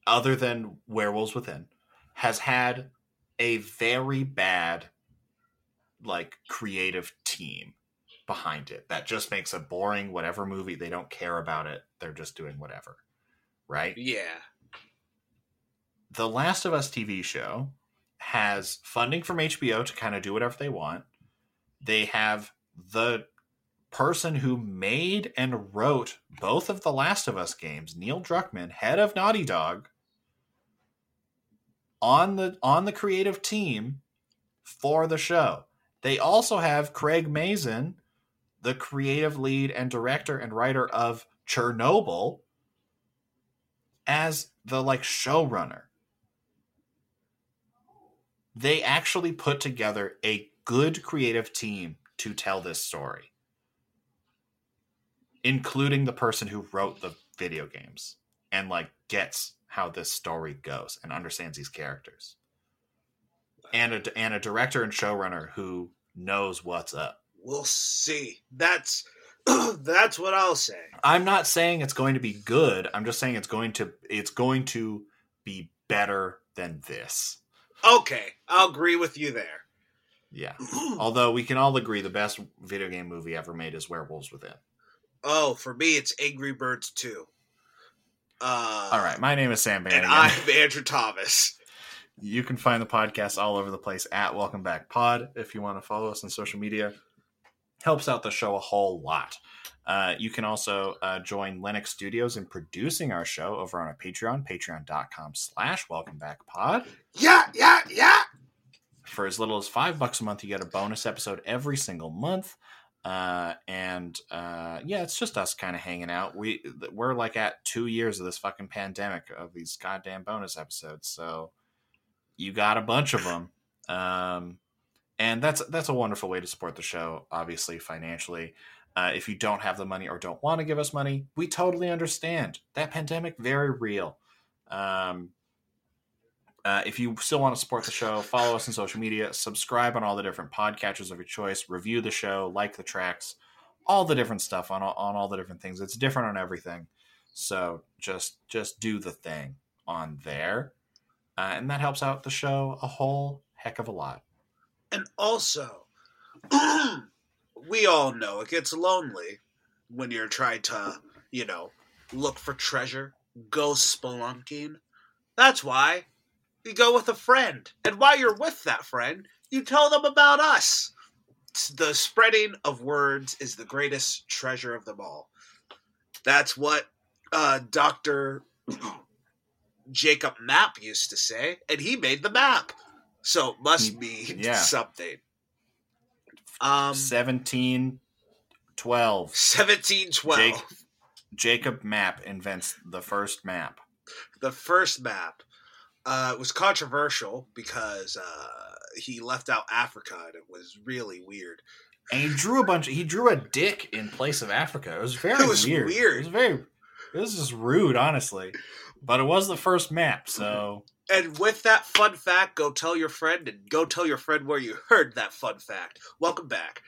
other than Werewolves Within, has had a very bad, like, creative team behind it that just makes a boring whatever movie. They don't care about it. They're just doing whatever. Right? Yeah. The Last of Us TV show has funding from HBO to kind of do whatever they want. They have the person who made and wrote both of the Last of Us games, Neil Druckmann, head of Naughty Dog, on the on the creative team for the show. They also have Craig Mazin, the creative lead and director and writer of Chernobyl, as the like showrunner. They actually put together a good creative team to tell this story, including the person who wrote the video games and like gets how this story goes and understands these characters. And a, and a director and showrunner who knows what's up. We'll see. That's that's what I'll say. I'm not saying it's going to be good. I'm just saying it's going to it's going to be better than this. Okay, I'll agree with you there. Yeah. Although we can all agree the best video game movie ever made is Werewolves Within. Oh, for me, it's Angry Birds 2. Uh, All right. My name is Sam And Bannigan. I'm Andrew Thomas. You can find the podcast all over the place at Welcome Back Pod if you want to follow us on social media. Helps out the show a whole lot. Uh, you can also uh, join Linux Studios in producing our show over on our Patreon, patreon.com slash welcome back pod. Yeah, yeah, yeah. For as little as five bucks a month, you get a bonus episode every single month. Uh, and uh, yeah, it's just us kind of hanging out. We we're like at two years of this fucking pandemic of these goddamn bonus episodes. So you got a bunch of them, um, and that's that's a wonderful way to support the show. Obviously, financially. Uh, if you don't have the money or don't want to give us money, we totally understand. That pandemic very real. Um, uh, if you still want to support the show, follow us on social media, subscribe on all the different podcatchers of your choice, review the show, like the tracks, all the different stuff on all, on all the different things. It's different on everything, so just just do the thing on there, uh, and that helps out the show a whole heck of a lot. And also, we all know it gets lonely when you're trying to, you know, look for treasure, go spelunking. That's why you go with a friend. And while you're with that friend, you tell them about us. The spreading of words is the greatest treasure of them all. That's what uh, Dr. Jacob Map used to say, and he made the map. So it must be Yeah. something. Um, Seventeen twelve. 1712. Jake- Jacob Map invents the first map. the first map uh, was controversial because uh, he left out Africa and it was really weird. and he drew a bunch. He drew a dick in place of Africa. It was very It was weird. weird. It was very. It was just rude, honestly. But it was the first map, so And with that fun fact, go tell your friend and go tell your friend where you heard that fun fact. Welcome back.